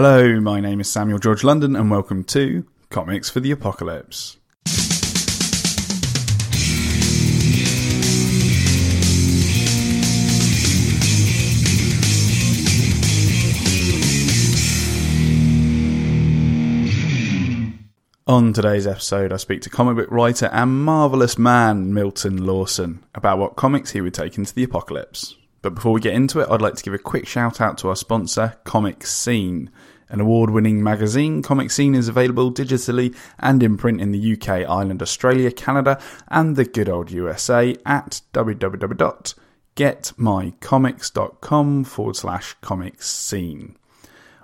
Hello, my name is Samuel George London, and welcome to Comics for the Apocalypse. On today's episode, I speak to comic book writer and marvellous man Milton Lawson about what comics he would take into the apocalypse. But before we get into it, I'd like to give a quick shout out to our sponsor, Comic Scene. An award winning magazine, Comic Scene is available digitally and in print in the UK, Ireland, Australia, Canada, and the good old USA at www.getmycomics.com forward slash comic scene.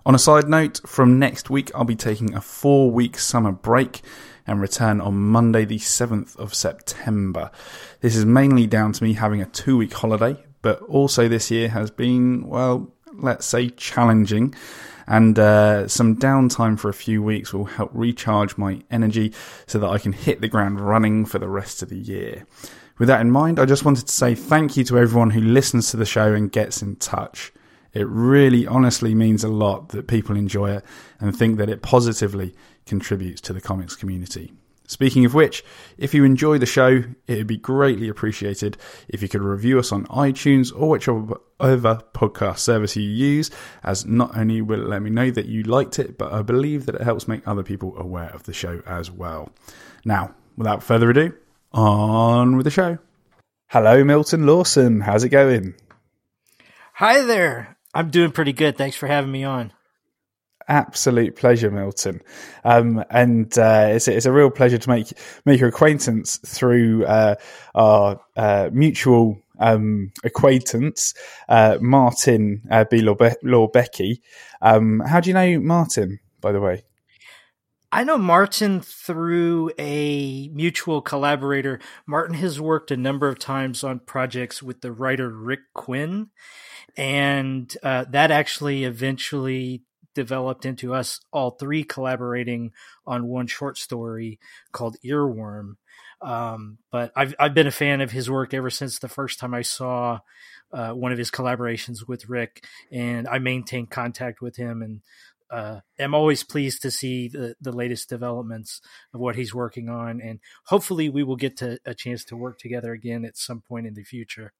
On a side note, from next week, I'll be taking a four week summer break and return on Monday, the 7th of September. This is mainly down to me having a two week holiday, but also this year has been, well, let's say challenging. And uh, some downtime for a few weeks will help recharge my energy so that I can hit the ground running for the rest of the year. With that in mind, I just wanted to say thank you to everyone who listens to the show and gets in touch. It really honestly means a lot that people enjoy it and think that it positively contributes to the comics community. Speaking of which, if you enjoy the show, it would be greatly appreciated if you could review us on iTunes or whichever other podcast service you use, as not only will it let me know that you liked it, but I believe that it helps make other people aware of the show as well. Now, without further ado, on with the show. Hello, Milton Lawson. How's it going? Hi there. I'm doing pretty good. Thanks for having me on absolute pleasure, Milton. Um, and uh, it's, it's, a real pleasure to make make your acquaintance through uh, our uh, mutual um, acquaintance, uh, Martin uh, B. Lorbecky. Um, how do you know Martin, by the way? I know Martin through a mutual collaborator. Martin has worked a number of times on projects with the writer Rick Quinn. And uh, that actually eventually developed into us all three collaborating on one short story called Earworm. Um, but I've I've been a fan of his work ever since the first time I saw uh, one of his collaborations with Rick, and I maintain contact with him and. Uh, am always pleased to see the, the latest developments of what he's working on, and hopefully we will get to a chance to work together again at some point in the future.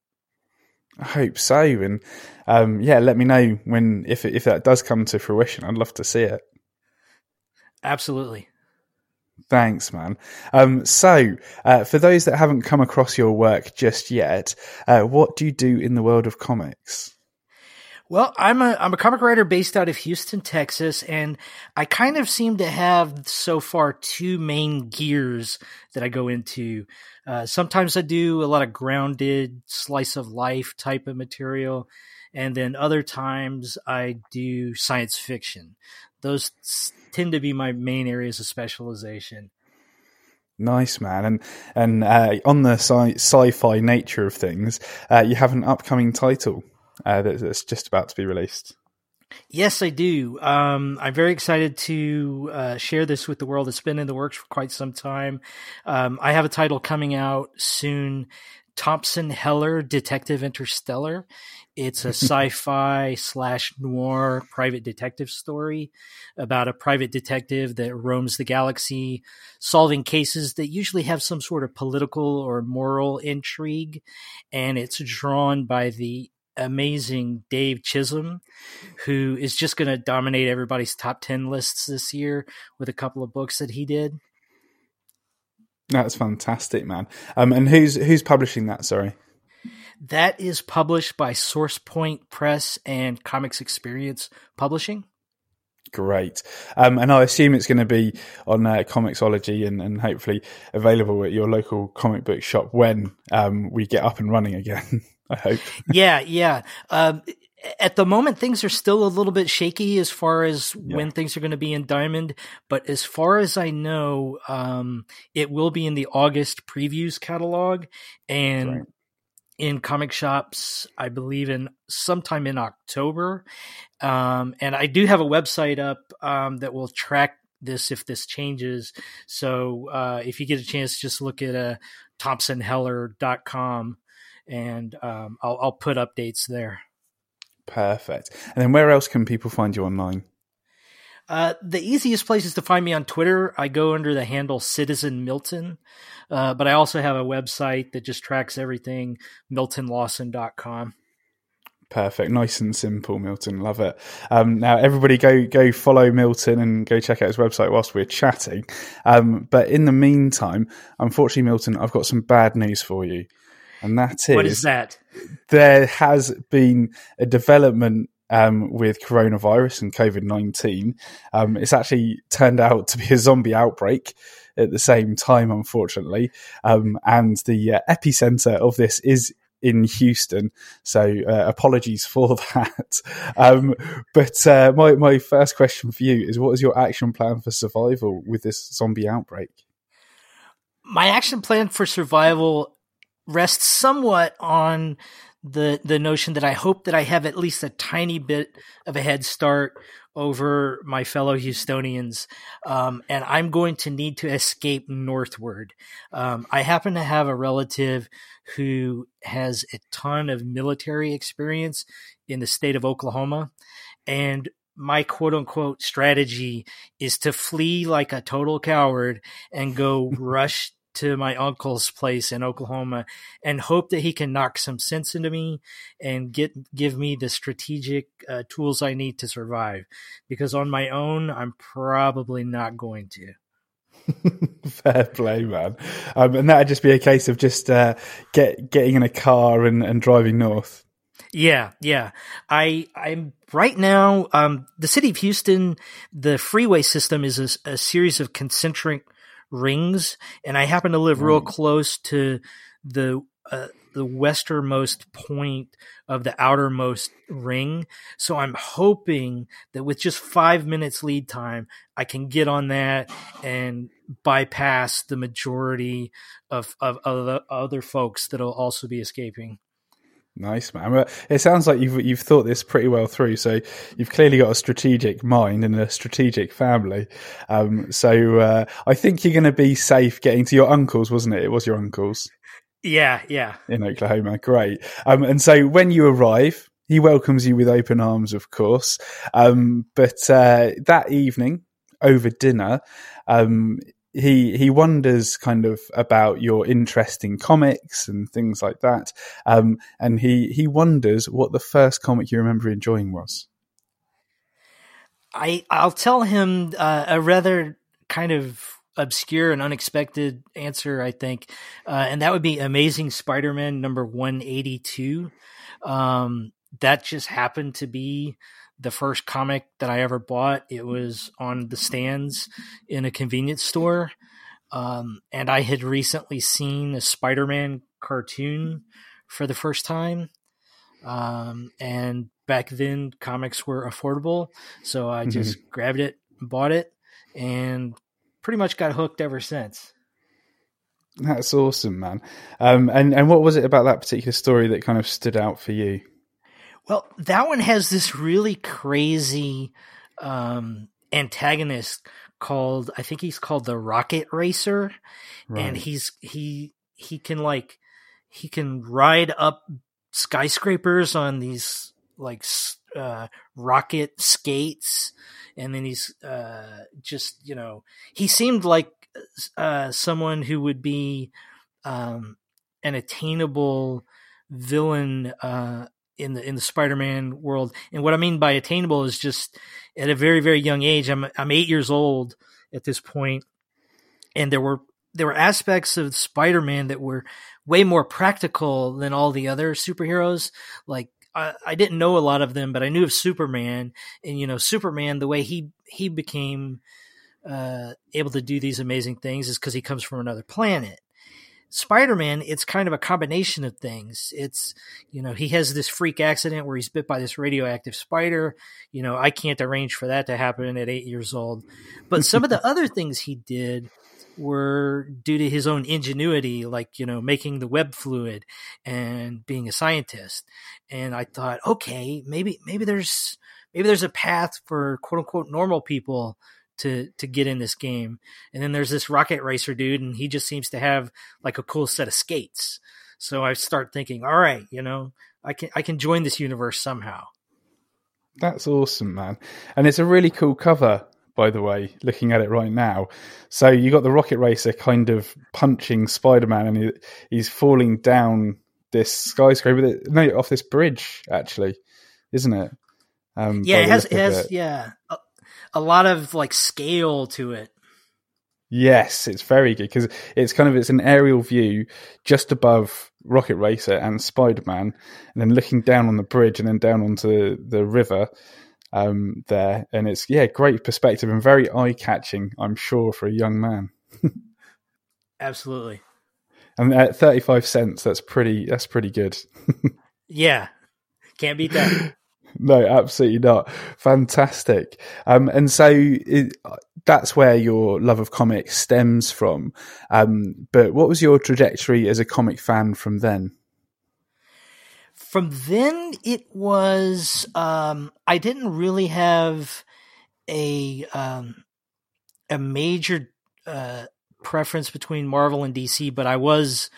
I hope so, and um, yeah, let me know when if if that does come to fruition. I'd love to see it. Absolutely. Thanks, man. Um, so, uh, for those that haven't come across your work just yet, uh, what do you do in the world of comics? Well, I'm a I'm a comic writer based out of Houston, Texas, and I kind of seem to have so far two main gears that I go into. Uh, sometimes I do a lot of grounded slice of life type of material, and then other times I do science fiction. Those tend to be my main areas of specialization. Nice man, and and uh, on the sci- sci-fi nature of things, uh, you have an upcoming title uh, that's just about to be released. Yes, I do. Um, I'm very excited to uh, share this with the world. It's been in the works for quite some time. Um, I have a title coming out soon Thompson Heller Detective Interstellar. It's a sci-fi slash noir private detective story about a private detective that roams the galaxy, solving cases that usually have some sort of political or moral intrigue, and it's drawn by the amazing Dave Chisholm, who is just going to dominate everybody's top 10 lists this year with a couple of books that he did. That's fantastic, man. Um, and who's who's publishing that? Sorry, that is published by Source Point Press and Comics Experience Publishing. Great, um, and I assume it's going to be on uh, Comixology and, and hopefully available at your local comic book shop when um, we get up and running again. I hope. yeah, yeah. Um, at the moment, things are still a little bit shaky as far as yeah. when things are going to be in Diamond. But as far as I know, um, it will be in the August previews catalog and right. in comic shops, I believe, in sometime in October. Um, and I do have a website up um, that will track this if this changes. So uh, if you get a chance, just look at uh, thompsonheller.com and um, I'll, I'll put updates there. Perfect. And then where else can people find you online? Uh, the easiest place is to find me on Twitter. I go under the handle Citizen Milton, uh, but I also have a website that just tracks everything, miltonlawson.com. Perfect, nice and simple, Milton. Love it. Um, now, everybody, go go follow Milton and go check out his website whilst we're chatting. Um, but in the meantime, unfortunately, Milton, I've got some bad news for you, and that is what is that? There has been a development um, with coronavirus and COVID 19. Um, it's actually turned out to be a zombie outbreak at the same time, unfortunately. Um, and the uh, epicenter of this is in Houston. So uh, apologies for that. Um, but uh, my, my first question for you is what is your action plan for survival with this zombie outbreak? My action plan for survival rests somewhat on the the notion that I hope that I have at least a tiny bit of a head start over my fellow Houstonians, um, and I'm going to need to escape northward. Um, I happen to have a relative who has a ton of military experience in the state of Oklahoma, and my quote unquote strategy is to flee like a total coward and go rush to my uncle's place in Oklahoma and hope that he can knock some sense into me and get give me the strategic uh, tools I need to survive. Because on my own, I'm probably not going to. Fair play, man. Um, and that'd just be a case of just uh, get getting in a car and, and driving north. Yeah, yeah. I I'm right now. Um, the city of Houston, the freeway system is a, a series of concentric rings, and I happen to live real close to the uh, the westernmost point of the outermost ring. So I'm hoping that with just five minutes lead time, I can get on that and bypass the majority of of, of other folks that'll also be escaping. Nice man. Well, it sounds like you've you've thought this pretty well through. So you've clearly got a strategic mind and a strategic family. Um, so uh, I think you're going to be safe getting to your uncle's, wasn't it? It was your uncle's. Yeah, yeah. In Oklahoma, great. Um, and so when you arrive, he welcomes you with open arms, of course. Um, but uh, that evening, over dinner, um, he he wonders kind of about your interest in comics and things like that. Um, and he he wonders what the first comic you remember enjoying was. I I'll tell him uh, a rather kind of obscure and unexpected answer, I think, uh, and that would be Amazing Spider-Man number one eighty two. Um, that just happened to be the first comic that I ever bought. It was on the stands in a convenience store. Um, and I had recently seen a Spider Man cartoon for the first time. Um, and back then, comics were affordable. So I mm-hmm. just mm-hmm. grabbed it, bought it, and pretty much got hooked ever since. That's awesome, man. Um, and and what was it about that particular story that kind of stood out for you? Well, that one has this really crazy um, antagonist called I think he's called the Rocket Racer, right. and he's he he can like he can ride up skyscrapers on these like uh, rocket skates, and then he's uh, just you know he seemed like uh, someone who would be um, an attainable villain uh, in the in the Spider-Man world. And what I mean by attainable is just at a very very young age. I'm I'm eight years old at this point, and there were there were aspects of Spider-Man that were way more practical than all the other superheroes. Like I, I didn't know a lot of them, but I knew of Superman, and you know Superman the way he he became uh, able to do these amazing things is because he comes from another planet Spider-Man, it's kind of a combination of things. It's, you know, he has this freak accident where he's bit by this radioactive spider. You know, I can't arrange for that to happen at eight years old. But some of the other things he did were due to his own ingenuity, like, you know, making the web fluid and being a scientist. And I thought, okay, maybe, maybe there's, maybe there's a path for quote unquote normal people to to get in this game. And then there's this rocket racer dude, and he just seems to have like a cool set of skates. So I start thinking, all right, you know, I can I can join this universe somehow. That's awesome, man. And it's a really cool cover by the way, looking at it right now. So you got the rocket racer kind of punching Spider Man, and he, he's falling down this skyscraper, no, off this bridge, actually, isn't it? Um, yeah, it has, it has, it. yeah, a, lot of like scale to it. Yes, it's very good because it's kind of it's an aerial view just above Rocket Racer and Spider Man, and then looking down on the bridge and then down onto the river um, there, and it's yeah, great perspective and very eye catching. I'm sure for a young man. Absolutely. And at 35 cents, that's pretty. That's pretty good. yeah, can't beat that. no, absolutely not. Fantastic. Um, and so it, that's where your love of comics stems from. Um, but what was your trajectory as a comic fan from then? From then, it was um, I didn't really have a um, a major uh, preference between Marvel and DC, but I was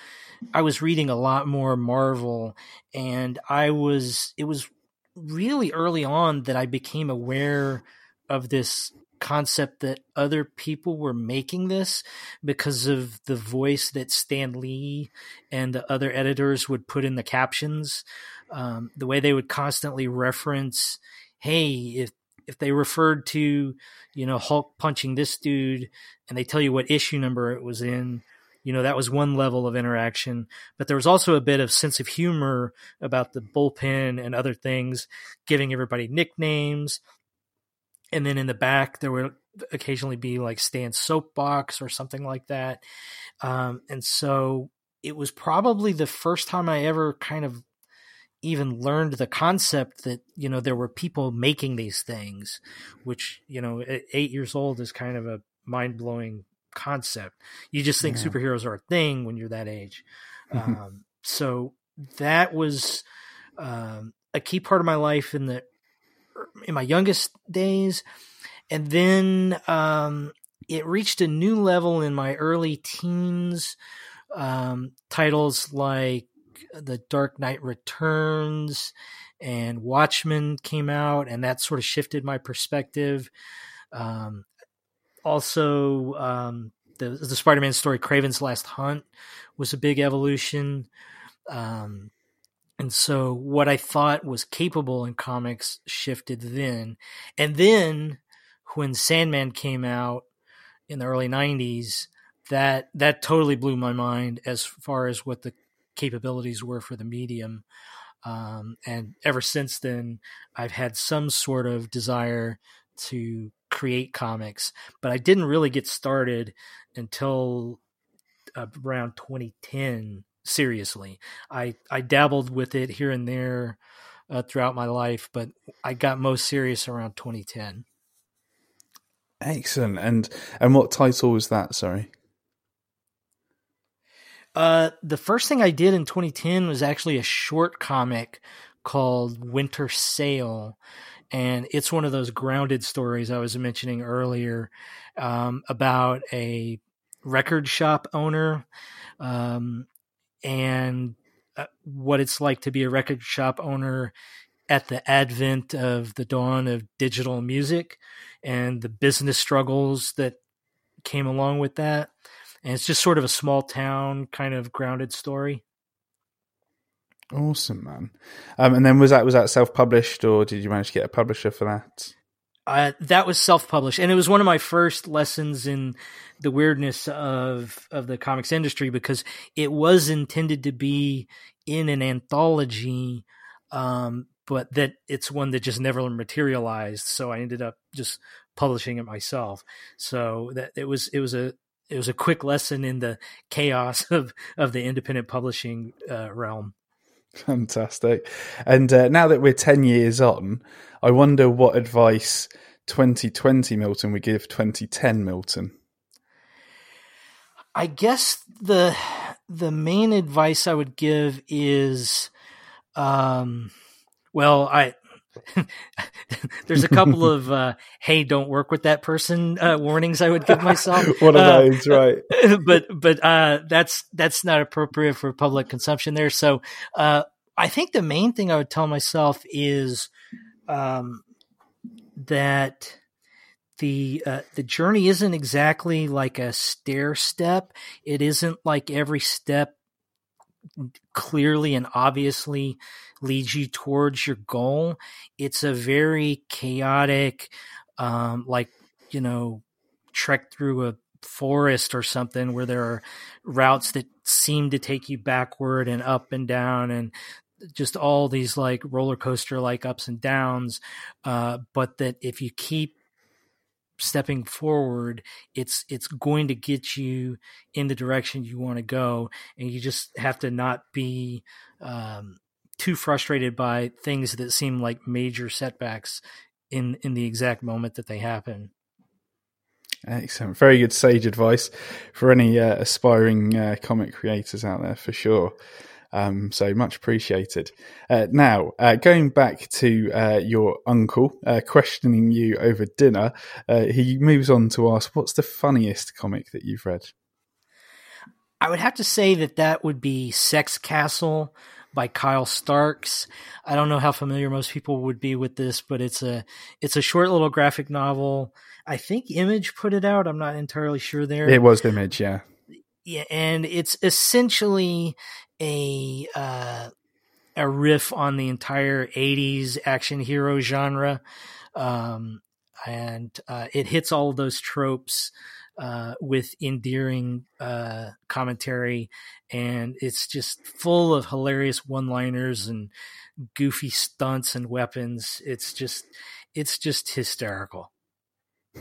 I was reading a lot more Marvel, and I was it was really early on that I became aware of this concept that other people were making this because of the voice that Stan Lee and the other editors would put in the captions. Um, the way they would constantly reference, hey, if if they referred to, you know, Hulk punching this dude and they tell you what issue number it was in, you know, that was one level of interaction. But there was also a bit of sense of humor about the bullpen and other things, giving everybody nicknames. And then in the back, there would occasionally be like Stan's soapbox or something like that. Um, and so it was probably the first time I ever kind of even learned the concept that you know there were people making these things which you know at eight years old is kind of a mind-blowing concept you just think yeah. superheroes are a thing when you're that age mm-hmm. um, so that was um, a key part of my life in the in my youngest days and then um, it reached a new level in my early teens um, titles like the Dark Knight Returns and Watchmen came out, and that sort of shifted my perspective. Um, also, um, the the Spider Man story, Kraven's Last Hunt, was a big evolution. Um, and so, what I thought was capable in comics shifted then. And then, when Sandman came out in the early '90s, that that totally blew my mind as far as what the capabilities were for the medium. Um, and ever since then, I've had some sort of desire to create comics, but I didn't really get started until around 2010. Seriously, I I dabbled with it here and there uh, throughout my life, but I got most serious around 2010. Excellent. And and what title was that? Sorry. Uh, the first thing I did in 2010 was actually a short comic called Winter Sail. And it's one of those grounded stories I was mentioning earlier um, about a record shop owner um, and uh, what it's like to be a record shop owner at the advent of the dawn of digital music and the business struggles that came along with that and it's just sort of a small town kind of grounded story. Awesome, man. Um, and then was that was that self published, or did you manage to get a publisher for that? Uh, that was self published, and it was one of my first lessons in the weirdness of of the comics industry because it was intended to be in an anthology, um, but that it's one that just never materialized. So I ended up just publishing it myself. So that it was it was a it was a quick lesson in the chaos of of the independent publishing uh, realm. Fantastic. And uh, now that we're 10 years on, I wonder what advice 2020 Milton would give 2010 Milton. I guess the the main advice I would give is um well, I there's a couple of uh, "Hey, don't work with that person" uh, warnings I would give myself. One of uh, those, right? But but uh, that's that's not appropriate for public consumption there. So uh, I think the main thing I would tell myself is um, that the uh, the journey isn't exactly like a stair step. It isn't like every step clearly and obviously leads you towards your goal. It's a very chaotic, um, like you know, trek through a forest or something where there are routes that seem to take you backward and up and down and just all these like roller coaster like ups and downs uh, but that if you keep stepping forward it's it's going to get you in the direction you want to go and you just have to not be um, too frustrated by things that seem like major setbacks in in the exact moment that they happen excellent very good sage advice for any uh, aspiring uh, comic creators out there for sure um, so much appreciated. Uh, now, uh, going back to uh, your uncle uh, questioning you over dinner, uh, he moves on to ask, "What's the funniest comic that you've read?" I would have to say that that would be Sex Castle by Kyle Starks. I don't know how familiar most people would be with this, but it's a it's a short little graphic novel. I think Image put it out. I'm not entirely sure there. It was Image, yeah. Yeah, and it's essentially a uh, a riff on the entire '80s action hero genre, um, and uh, it hits all of those tropes uh, with endearing uh, commentary, and it's just full of hilarious one-liners and goofy stunts and weapons. It's just it's just hysterical.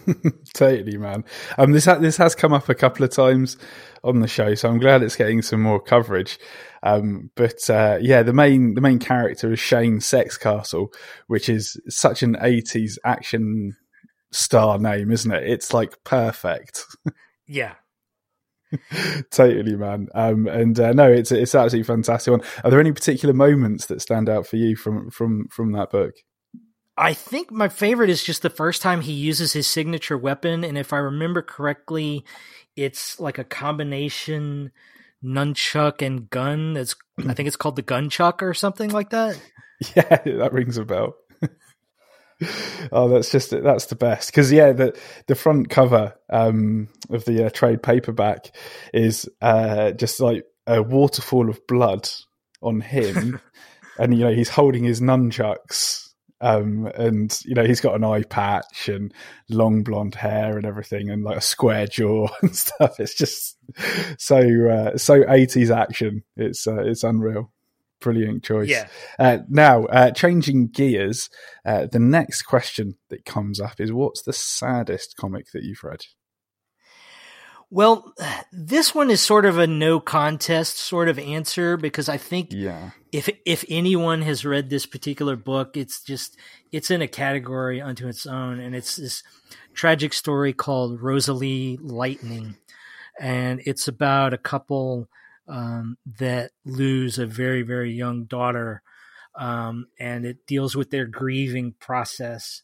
totally, man. Um, this ha- this has come up a couple of times on the show, so I'm glad it's getting some more coverage. Um, but uh, yeah, the main the main character is Shane Sexcastle, which is such an '80s action star name, isn't it? It's like perfect. Yeah. totally, man. Um, and uh, no, it's it's absolutely fantastic one. Are there any particular moments that stand out for you from from from that book? I think my favorite is just the first time he uses his signature weapon, and if I remember correctly, it's like a combination nunchuck and gun. That's I think it's called the gunchuck or something like that. Yeah, that rings a bell. Oh, that's just that's the best because yeah, the the front cover um, of the uh, trade paperback is uh, just like a waterfall of blood on him, and you know he's holding his nunchucks um, and you know he's got an eye patch and long blonde hair and everything, and like a square jaw and stuff. It's just so uh, so eighties action. It's uh, it's unreal. Brilliant choice. Yeah. Uh, now, uh, changing gears, uh, the next question that comes up is: What's the saddest comic that you've read? Well, this one is sort of a no contest sort of answer because I think yeah. if if anyone has read this particular book, it's just it's in a category unto its own, and it's this tragic story called Rosalie Lightning, and it's about a couple um, that lose a very very young daughter, um, and it deals with their grieving process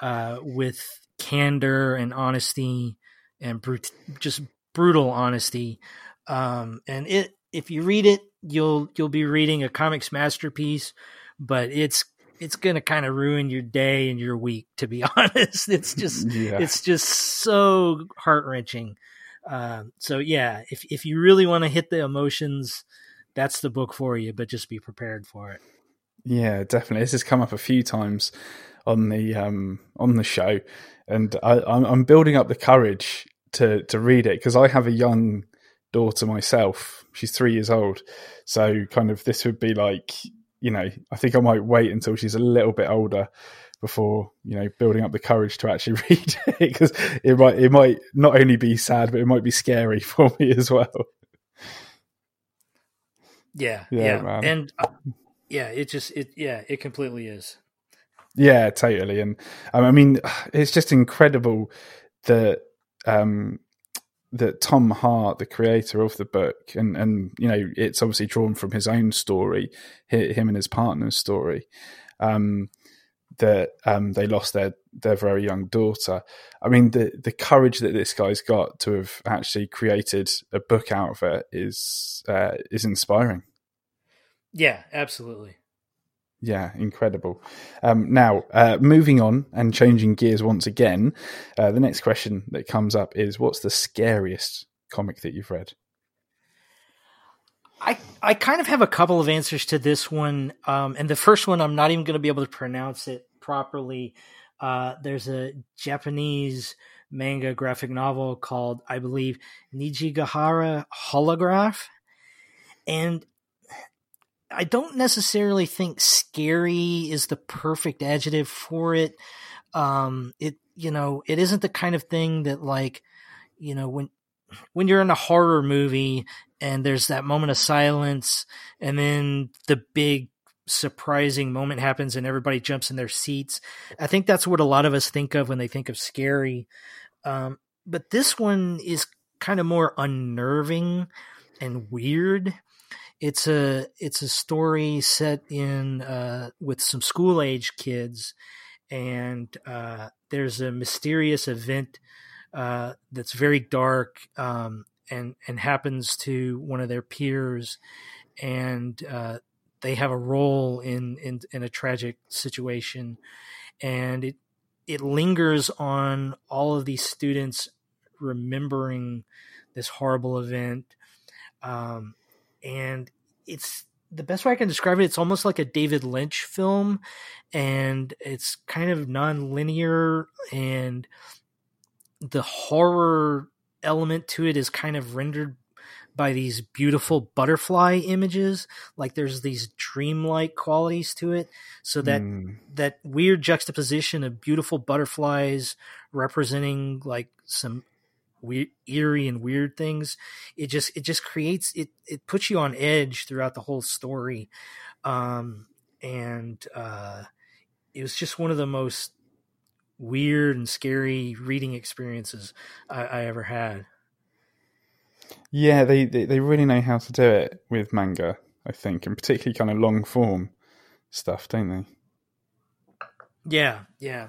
uh, with candor and honesty and brut- just brutal honesty. Um, and it, if you read it, you'll you'll be reading a comics masterpiece, but it's it's going to kind of ruin your day and your week. To be honest, it's just yeah. it's just so heart wrenching. Um, so yeah, if if you really want to hit the emotions, that's the book for you. But just be prepared for it. Yeah, definitely. This has come up a few times on the um, on the show, and I, I'm building up the courage to to read it because I have a young daughter myself. She's three years old, so kind of this would be like you know I think I might wait until she's a little bit older before you know building up the courage to actually read it because it might it might not only be sad but it might be scary for me as well. Yeah, yeah, yeah. and uh, yeah, it just it yeah it completely is. Yeah, totally. And um, I mean, it's just incredible that um, that Tom Hart, the creator of the book, and and you know, it's obviously drawn from his own story, him and his partner's story. Um, that um, they lost their their very young daughter. I mean, the the courage that this guy's got to have actually created a book out of it is uh, is inspiring. Yeah, absolutely. Yeah, incredible. Um, now, uh, moving on and changing gears once again, uh, the next question that comes up is what's the scariest comic that you've read? I, I kind of have a couple of answers to this one. Um, and the first one, I'm not even going to be able to pronounce it properly. Uh, there's a Japanese manga graphic novel called, I believe, Nijigahara Holograph. And I don't necessarily think scary is the perfect adjective for it. Um, it, you know, it isn't the kind of thing that like, you know, when, when you're in a horror movie and there's that moment of silence and then the big surprising moment happens and everybody jumps in their seats. I think that's what a lot of us think of when they think of scary. Um, but this one is kind of more unnerving and weird. It's a it's a story set in uh, with some school age kids, and uh, there's a mysterious event uh, that's very dark um, and and happens to one of their peers, and uh, they have a role in, in in a tragic situation, and it it lingers on all of these students remembering this horrible event, um, and it's the best way I can describe it. It's almost like a David Lynch film, and it's kind of non-linear and the horror element to it is kind of rendered by these beautiful butterfly images. Like there's these dreamlike qualities to it. So that mm. that weird juxtaposition of beautiful butterflies representing like some weird eerie and weird things it just it just creates it it puts you on edge throughout the whole story. Um and uh it was just one of the most weird and scary reading experiences I, I ever had. Yeah, they, they, they really know how to do it with manga, I think, and particularly kind of long form stuff, don't they? Yeah, yeah.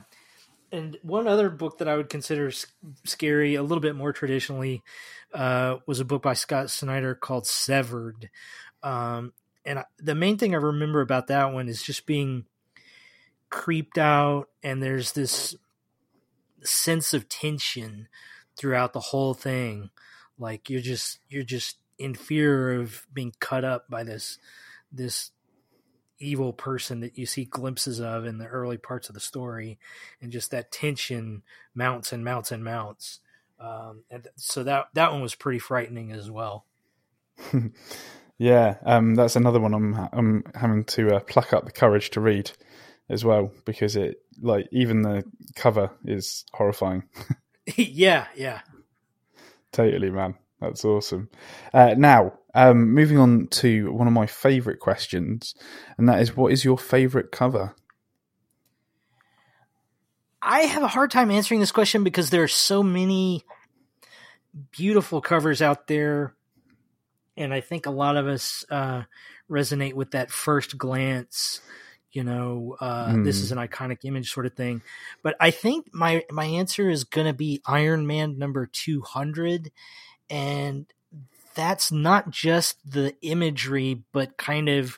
And one other book that I would consider scary, a little bit more traditionally, uh, was a book by Scott Snyder called Severed. Um, and I, the main thing I remember about that one is just being creeped out and there's this sense of tension throughout the whole thing. Like you're just you're just in fear of being cut up by this this evil person that you see glimpses of in the early parts of the story. And just that tension mounts and mounts and mounts. Um, and so that that one was pretty frightening as well. Yeah um, that's another one i'm i'm having to uh, pluck up the courage to read as well because it like even the cover is horrifying. yeah, yeah. Totally, man. That's awesome. Uh, now, um, moving on to one of my favorite questions, and that is, what is your favorite cover? I have a hard time answering this question because there are so many beautiful covers out there, and I think a lot of us uh, resonate with that first glance you know uh, mm. this is hmm. an iconic image sort of thing but i think my my answer is going to be iron man number 200 and that's not just the imagery but kind of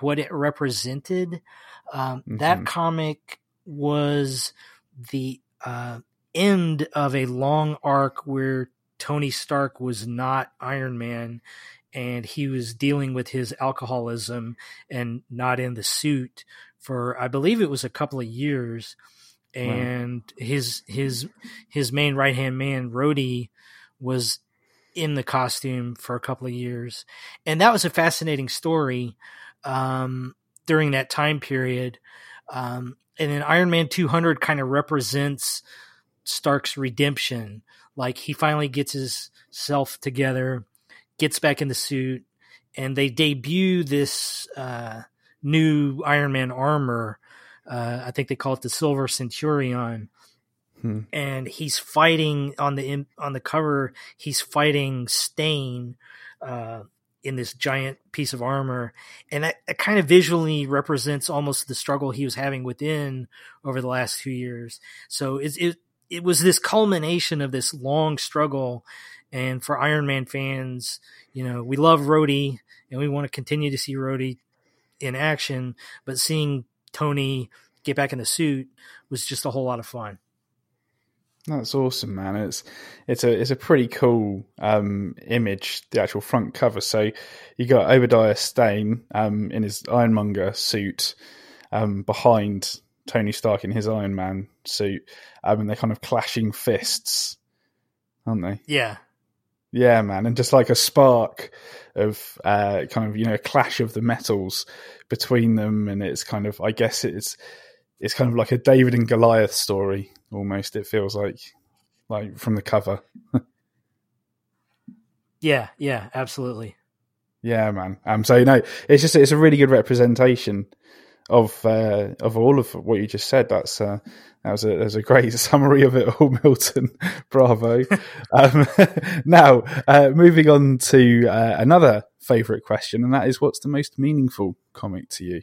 what it represented um, mm-hmm. that comic was the uh, end of a long arc where tony stark was not iron man and he was dealing with his alcoholism and not in the suit for I believe it was a couple of years, and wow. his his his main right hand man Rhodey was in the costume for a couple of years, and that was a fascinating story um, during that time period. Um, and then Iron Man 200 kind of represents Stark's redemption. Like he finally gets his self together gets back in the suit, and they debut this uh, new Iron Man armor. Uh, I think they call it the Silver Centurion. Hmm. And he's fighting on the on the cover. He's fighting Stane uh, in this giant piece of armor, and that, that, kind of visually represents almost the struggle he was having within over the last two years. So it it it was this culmination of this long struggle and for Iron Man fans, you know, we love Rhodey and we want to continue to see Rhodey in action, but seeing Tony get back in the suit was just a whole lot of fun. That's awesome, man. It's it's a it's a pretty cool um, image, the actual front cover. So you got Obadiah Stane um, in his Ironmonger suit um, behind Tony Stark in his Iron Man suit, um, and they're kind of clashing fists, aren't they? Yeah, yeah, man, and just like a spark of uh, kind of you know a clash of the metals between them, and it's kind of I guess it's it's kind of like a David and Goliath story almost. It feels like like from the cover. yeah, yeah, absolutely. Yeah, man. Um, so you know, it's just it's a really good representation of uh, of all of what you just said. That's uh, that was a that was a great summary of it all, Milton. Bravo. um, now, uh, moving on to uh, another favourite question, and that is, what's the most meaningful comic to you?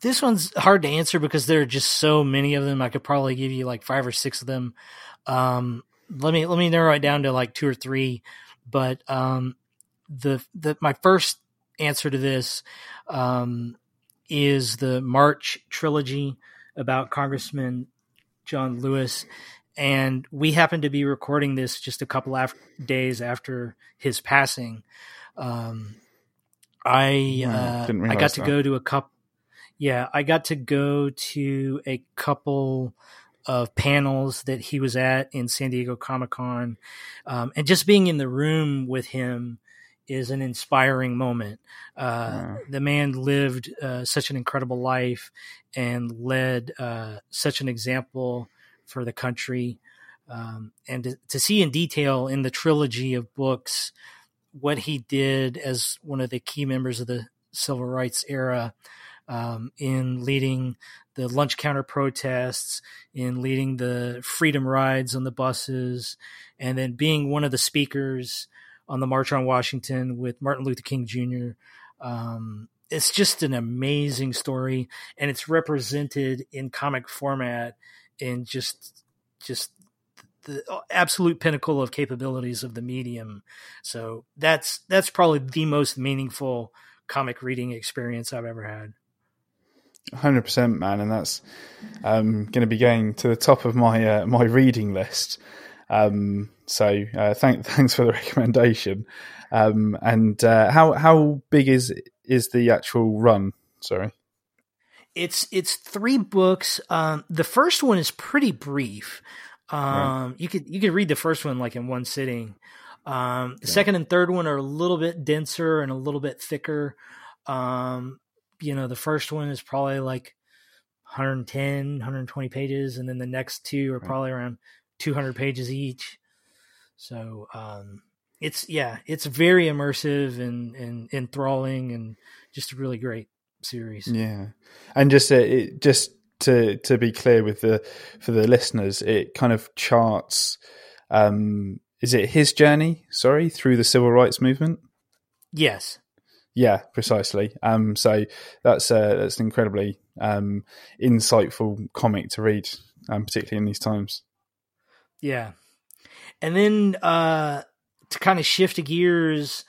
This one's hard to answer because there are just so many of them. I could probably give you like five or six of them. Um, let me let me narrow it down to like two or three. But um, the the my first answer to this um, is the March trilogy about Congressman John Lewis. And we happened to be recording this just a couple of days after his passing. Um, I uh, I got to that. go to a couple. Yeah, I got to go to a couple of panels that he was at in San Diego Comic Con, um, and just being in the room with him is an inspiring moment. Uh. The man lived uh, such an incredible life and led uh, such an example for the country. Um, and to, to, see in detail in the trilogy of books what he did as one of the key members of the civil rights era um, in leading the lunch counter protests, in leading the freedom rides on the buses, and then being one of the speakers on the March on Washington with Martin Luther King Jr. Um, it's just an amazing story, and it's represented in comic format in just just the absolute pinnacle of capabilities of the medium. So that's that's probably the most meaningful comic reading experience I've ever had. Hundred percent, man, and that's um, going to be going to the top of my uh, my reading list. Um, so uh, thank, thanks for the recommendation. Um, and uh, how how big is is the actual run? Sorry, it's it's three books. Um, the first one is pretty brief. Um, right. You could you could read the first one like in one sitting. Um, the yeah. second and third one are a little bit denser and a little bit thicker. Um, you know, the first one is probably like 110, 120 pages, and then the next two are right. probably around 200 pages each. So um, it's yeah, it's very immersive and, and enthralling and just a really great series. Yeah, and just uh, it, just to to be clear with the for the listeners, it kind of charts. Um, is it his journey? Sorry, through the civil rights movement. Yes. Yeah, precisely. Um, so that's uh, that's an incredibly um, insightful comic to read, um, particularly in these times. Yeah. And then uh, to kind of shift gears,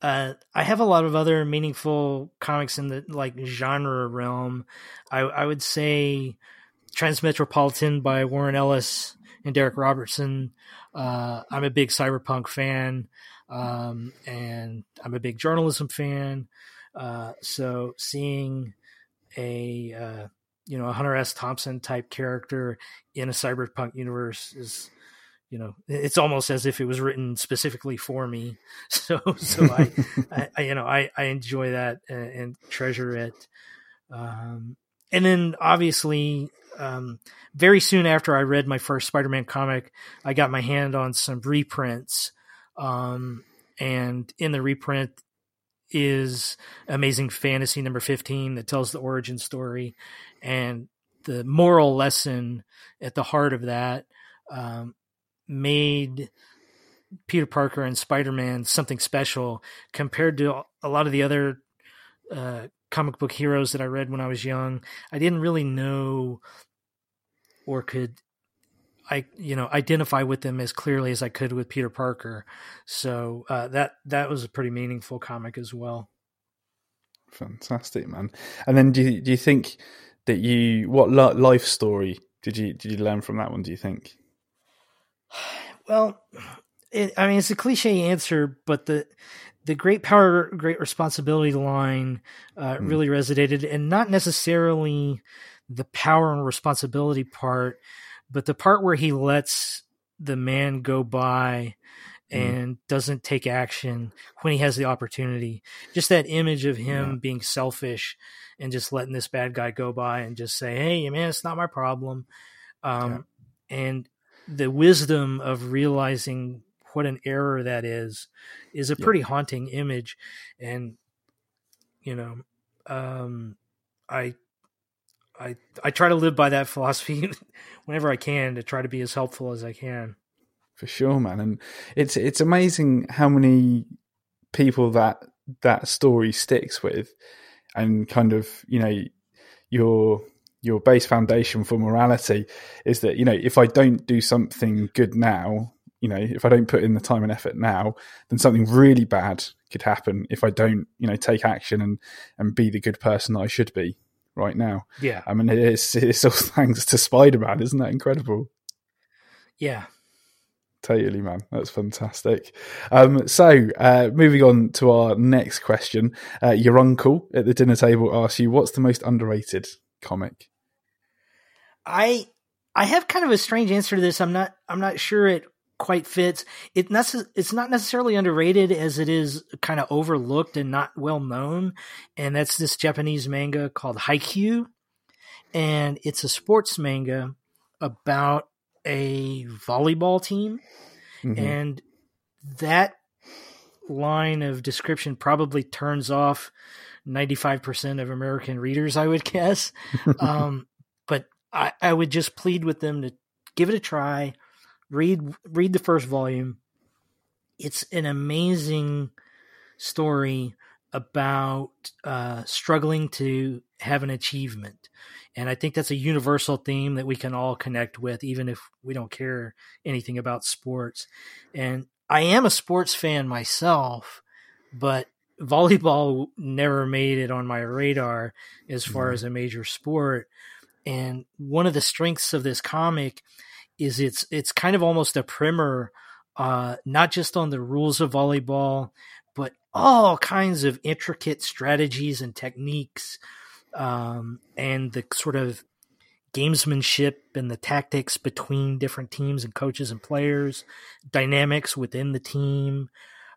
uh, I have a lot of other meaningful comics in the like genre realm. I, I would say Transmetropolitan by Warren Ellis and Darick Robertson. Uh, I'm a big cyberpunk fan, um, and I'm a big journalism fan. Uh, so seeing a uh, you know a Hunter S. Thompson type character in a cyberpunk universe is you know it's almost as if it was written specifically for me. So so I, I, I, you know I, I enjoy that and, and treasure it. Um, and then obviously um, very soon after I read my first Spider-Man comic I got my hand on some reprints. Um, and in the reprint is Amazing Fantasy number 15 that tells the origin story and the moral lesson at the heart of that. Um, made Peter Parker and Spider Man something special compared to a lot of the other uh, comic book heroes that I read when I was young. I didn't really know or could I you know identify with them as clearly as I could with Peter Parker. So uh, that that was a pretty meaningful comic as well. Fantastic, man. And then do you, do you think that you what life story did you did you learn from that one? Do you think? Well, it, I mean, it's a cliche answer, but the the great power, great responsibility line uh, mm. really resonated, and not necessarily the power and responsibility part, but the part where he lets the man go by mm. and doesn't take action when he has the opportunity. Just that image of him yeah. being selfish and just letting this bad guy go by and just say, "Hey, man, it's not my problem." Um, yeah. And the wisdom of realizing what an error that is is a pretty yeah. haunting image, and you know, um, I I I try to live by that philosophy whenever I can to try to be as helpful as I can. For sure, man, and it's it's amazing how many people that that story sticks with, and kind of you know your your base foundation for morality is that you know if I don't do something good now, you know if I don't put in the time and effort now, then something really bad could happen if I don't you know take action and and be the good person that I should be right now. Yeah. I mean, it's, it's all thanks to Spider Man. Isn't that incredible? Yeah. Totally, man. That's fantastic. Um, so, uh, moving on to our next question. Uh, your uncle at the dinner table asks you, what's the most underrated comic? I I have kind of a strange answer to this. I'm not I'm not sure it quite fits. It nece- it's not necessarily underrated as it is kind of overlooked and not well known. And that's this Japanese manga called Haikyuu. And it's a sports manga about a volleyball team. Mm-hmm. And that line of description probably turns off 95% of American readers, I would guess. um, I, I would just plead with them to give it a try read read the first volume. It's an amazing story about uh, struggling to have an achievement. And I think that's a universal theme that we can all connect with, even if we don't care anything about sports. And I am a sports fan myself, but volleyball never made it on my radar as far mm-hmm. as a major sport. And one of the strengths of this comic is it's it's kind of almost a primer, uh, not just on the rules of volleyball, but all kinds of intricate strategies and techniques, um, and the sort of gamesmanship and the tactics between different teams and coaches and players, dynamics within the team.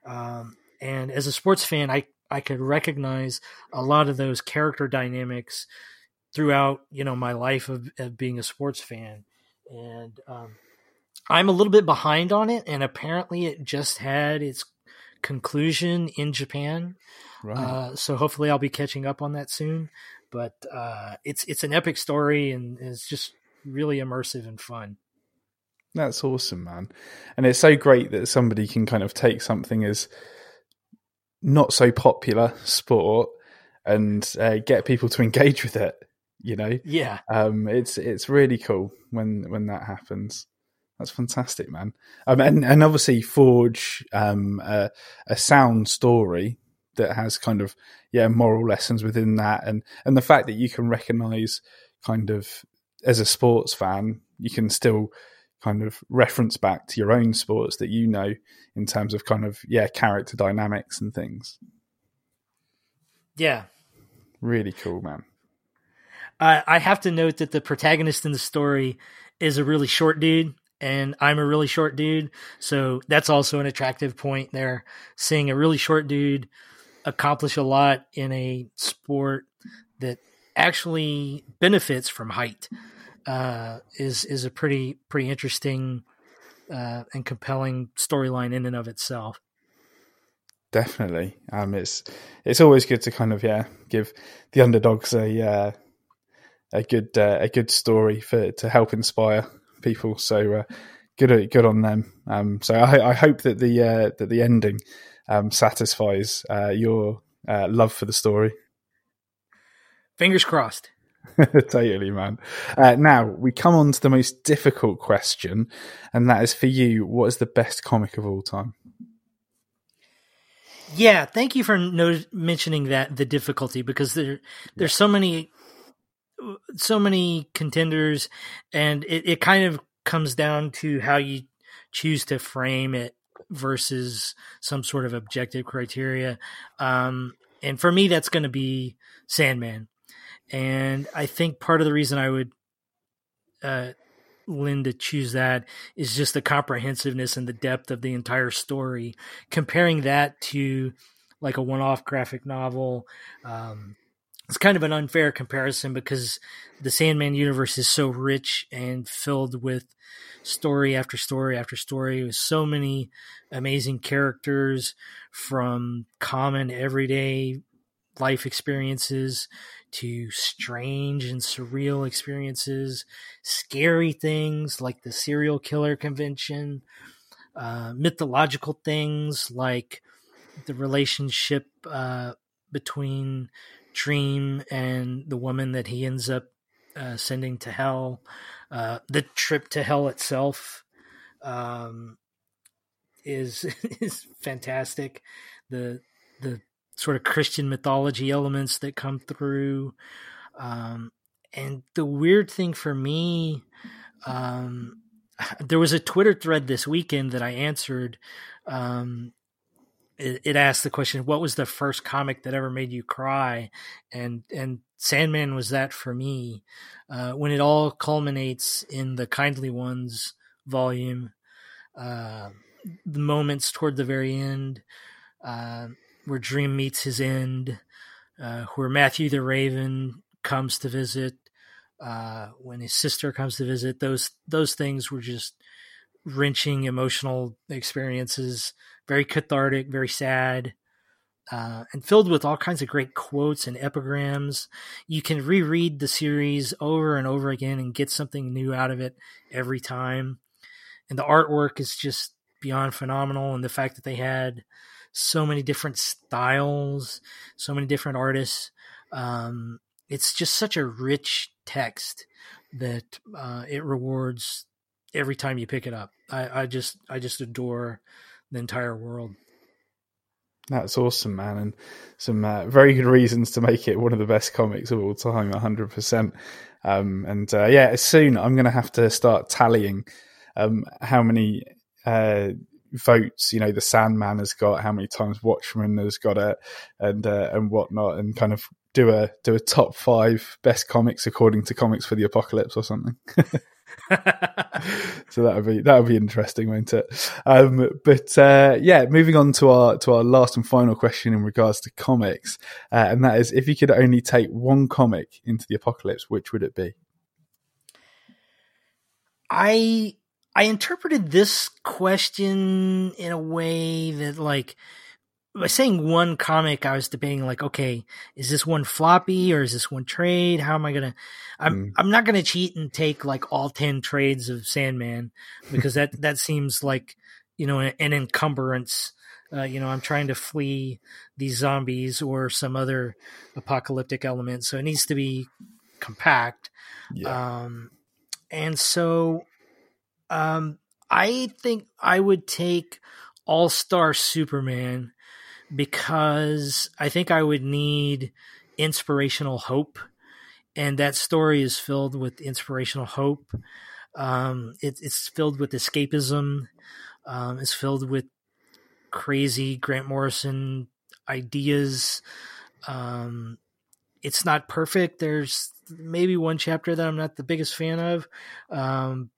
Um, and as a sports fan, I, I could recognize a lot of those character dynamics throughout, you know, my life of, of being a sports fan and um, I'm a little bit behind on it, and apparently it just had its conclusion in Japan. Right. Uh, so hopefully I'll be catching up on that soon. But uh, it's it's an epic story, and it's just really immersive and fun. That's awesome, man. And it's so great that somebody can kind of take something as not so popular sport and uh, get people to engage with it you know? Yeah. Um it's it's really cool when when that happens. That's fantastic man. Um and and obviously forge um a, a sound story that has kind of yeah moral lessons within that. And and the fact that you can recognize kind of as a sports fan you can still kind of reference back to your own sports that you know in terms of kind of yeah character dynamics and things. Yeah. Really cool man uh, I have to note that the protagonist in the story is a really short dude, and I'm a really short dude, so that's also an attractive point there. Seeing a really short dude accomplish a lot in a sport that actually benefits from height uh, is is a pretty pretty interesting uh, and compelling storyline in and of itself. Definitely, um, it's it's always good to kind of yeah give the underdogs a uh, a good uh, a good story for to help inspire people. So uh, good good on them. Um, so I, I, hope that the uh, that the ending um, satisfies uh, your uh, love for the story. Fingers crossed. totally, man. Uh, now we come on to the most difficult question, and that is for you: What is the best comic of all time? Yeah, thank you for no- mentioning that the difficulty because there there's so many so many contenders and it, it kind of comes down to how you choose to frame it versus some sort of objective criteria. Um, and for me, that's going to be Sandman. And I think part of the reason I would uh, Lynn to choose that is just the comprehensiveness and the depth of the entire story. Comparing that to like a one-off graphic novel, um, it's kind of an unfair comparison because the Sandman universe is so rich and filled with story after story after story with so many amazing characters from common everyday life experiences to strange and surreal experiences, scary things like the serial killer convention, uh, mythological things like the relationship uh, between Dream and the woman that he ends up uh, sending to hell, uh, the trip to hell itself. Um, is is fantastic. The the sort of Christian mythology elements that come through. Um, and the weird thing for me, um, there was a Twitter thread this weekend that I answered. Um, it, it, asked the question, "What was the first comic that ever made you cry?" And and Sandman was that for me. Uh, when it all culminates in the Kindly Ones volume, uh, the moments toward the very end. Uh, where Dream meets his end, uh, where Matthew the Raven comes to visit, uh, when his sister comes to visit. Those those things were just wrenching emotional experiences, very cathartic, very sad. Uh, and filled with all kinds of great quotes and epigrams. You can reread the series over and over again and get something new out of it every time. And the artwork is just beyond phenomenal. And the fact that they had so many different styles, so many different artists. Um, it's just such a rich text that uh, it rewards every time you pick it up. I, I just I just adore the entire world. That's awesome, man, and some uh, very good reasons to make it one of the best comics of all time, hundred um, percent. And uh, yeah, soon I'm going to have to start tallying um, how many uh, votes you know the Sandman has got, how many times Watchmen has got it, and uh, and whatnot, and kind of do a do a top five best comics according to Comics for the Apocalypse or something. so that would be that would be interesting, won't it? Um, but uh, yeah, moving on to our to our last and final question in regards to comics, uh, and that is, if you could only take one comic into the apocalypse, which would it be? I I interpreted this question in a way that like saying one comic, I was debating like, okay, is this one floppy or is this one trade? How am I gonna? I'm mm. I'm not gonna cheat and take like all ten trades of Sandman because that that seems like you know an, an encumbrance. Uh, you know, I'm trying to flee these zombies or some other apocalyptic element, so it needs to be compact. Yeah. Um, and so um, I think I would take All Star Superman because I think I would need inspirational hope, and that story is filled with inspirational hope. Um, it, it's filled with escapism. Um, it's filled with crazy Grant Morrison ideas. Um, it's not perfect. There's maybe one chapter that I'm not the biggest fan of, um,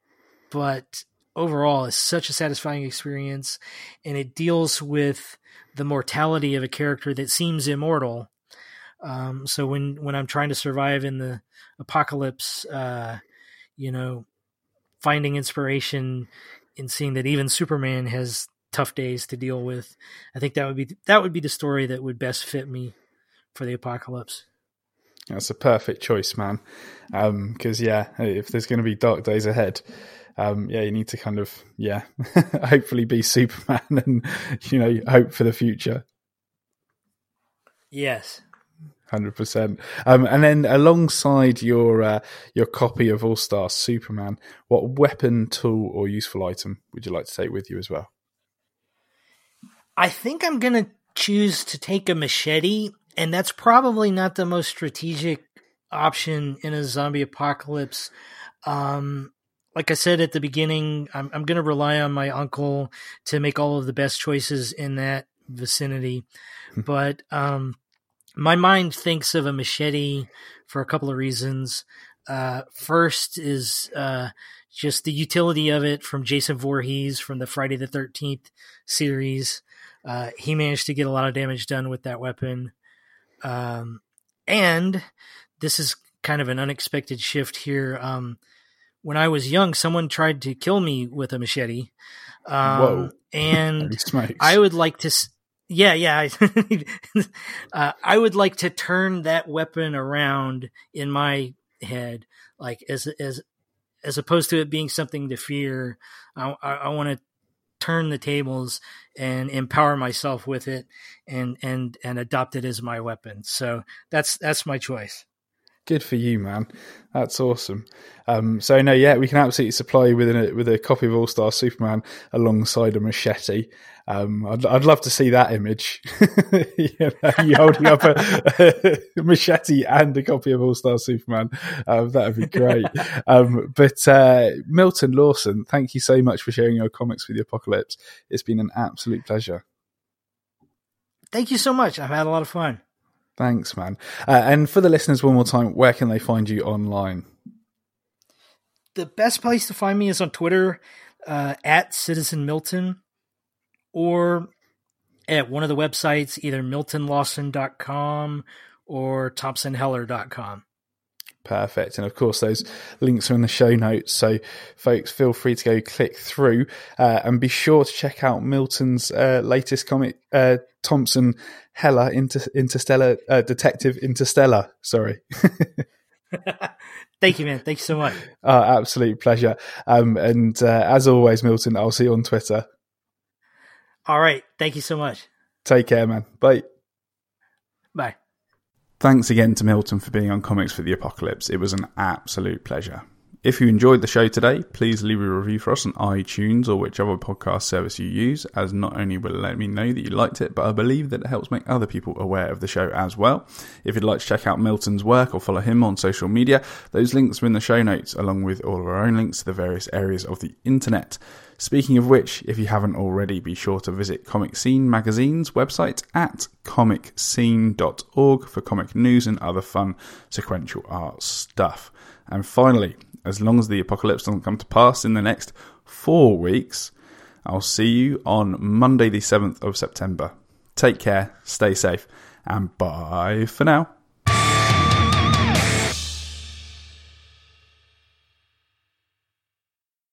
but overall is such a satisfying experience and it deals with the mortality of a character that seems immortal. Um, so when when i'm trying to survive in the apocalypse uh, you know finding inspiration in seeing that even superman has tough days to deal with i think that would be that would be the story that would best fit me for the apocalypse. That's a perfect choice man. Because um, yeah if there's going to be dark days ahead um, yeah, you need to kind of yeah, hopefully be Superman and you know hope for the future. Yes, hundred um, percent. And then alongside your uh, your copy of All Star Superman, what weapon, tool, or useful item would you like to take with you as well? I think I'm gonna choose to take a machete, and that's probably not the most strategic option in a zombie apocalypse. Um, like I said at the beginning, I'm, I'm going to rely on my uncle to make all of the best choices in that vicinity. Hmm. but um, my mind thinks of a machete for a couple of reasons. Uh, first is uh, just the utility of it from Jason Voorhees from the Friday the 13th series. Uh, he managed to get a lot of damage done with that weapon. Um, and this is kind of an unexpected shift here. Um, when I was young, someone tried to kill me with a machete. Um, Whoa. And I would like to. Yeah, yeah. uh, I would like to turn that weapon around in my head, like as as as opposed to it being something to fear. I, I, I want to turn the tables and empower myself with it, and and and adopt it as my weapon. So that's that's my choice. Good for you, man. That's awesome. Um, so no, yeah, we can absolutely supply you with a with a copy of All Star Superman alongside a machete. Um, I'd, I'd love to see that image. you, know, you holding up a, a, machete and a copy of All Star Superman. Um, that would be great. Um, but uh, Milton Lawson, thank you so much for sharing your comics with the Apocalypse. It's been an absolute pleasure. Thank you so much. I've had a lot of fun. Thanks, man. Uh, and for the listeners, one more time, where can they find you online? The best place to find me is on Twitter uh, at Citizen Milton or at one of the websites, either miltonlawson.com or thompsonheller.com. Perfect. And of course, those links are in the show notes. So, folks, feel free to go click through uh, and be sure to check out Milton's uh, latest comic, uh, Thompson Heller Inter- Interstellar uh, Detective Interstellar. Sorry. Thank you, man. Thank you so much. Uh, absolute pleasure. Um, and uh, as always, Milton, I'll see you on Twitter. All right. Thank you so much. Take care, man. Bye. Bye. Thanks again to Milton for being on Comics for the Apocalypse. It was an absolute pleasure. If you enjoyed the show today, please leave a review for us on iTunes or whichever podcast service you use, as not only will it let me know that you liked it, but I believe that it helps make other people aware of the show as well. If you'd like to check out Milton's work or follow him on social media, those links are in the show notes, along with all of our own links to the various areas of the internet. Speaking of which, if you haven't already, be sure to visit ComicScene Magazine's website at comicscene.org for comic news and other fun sequential art stuff. And finally, as long as the apocalypse doesn't come to pass in the next four weeks, I'll see you on Monday, the 7th of September. Take care, stay safe, and bye for now.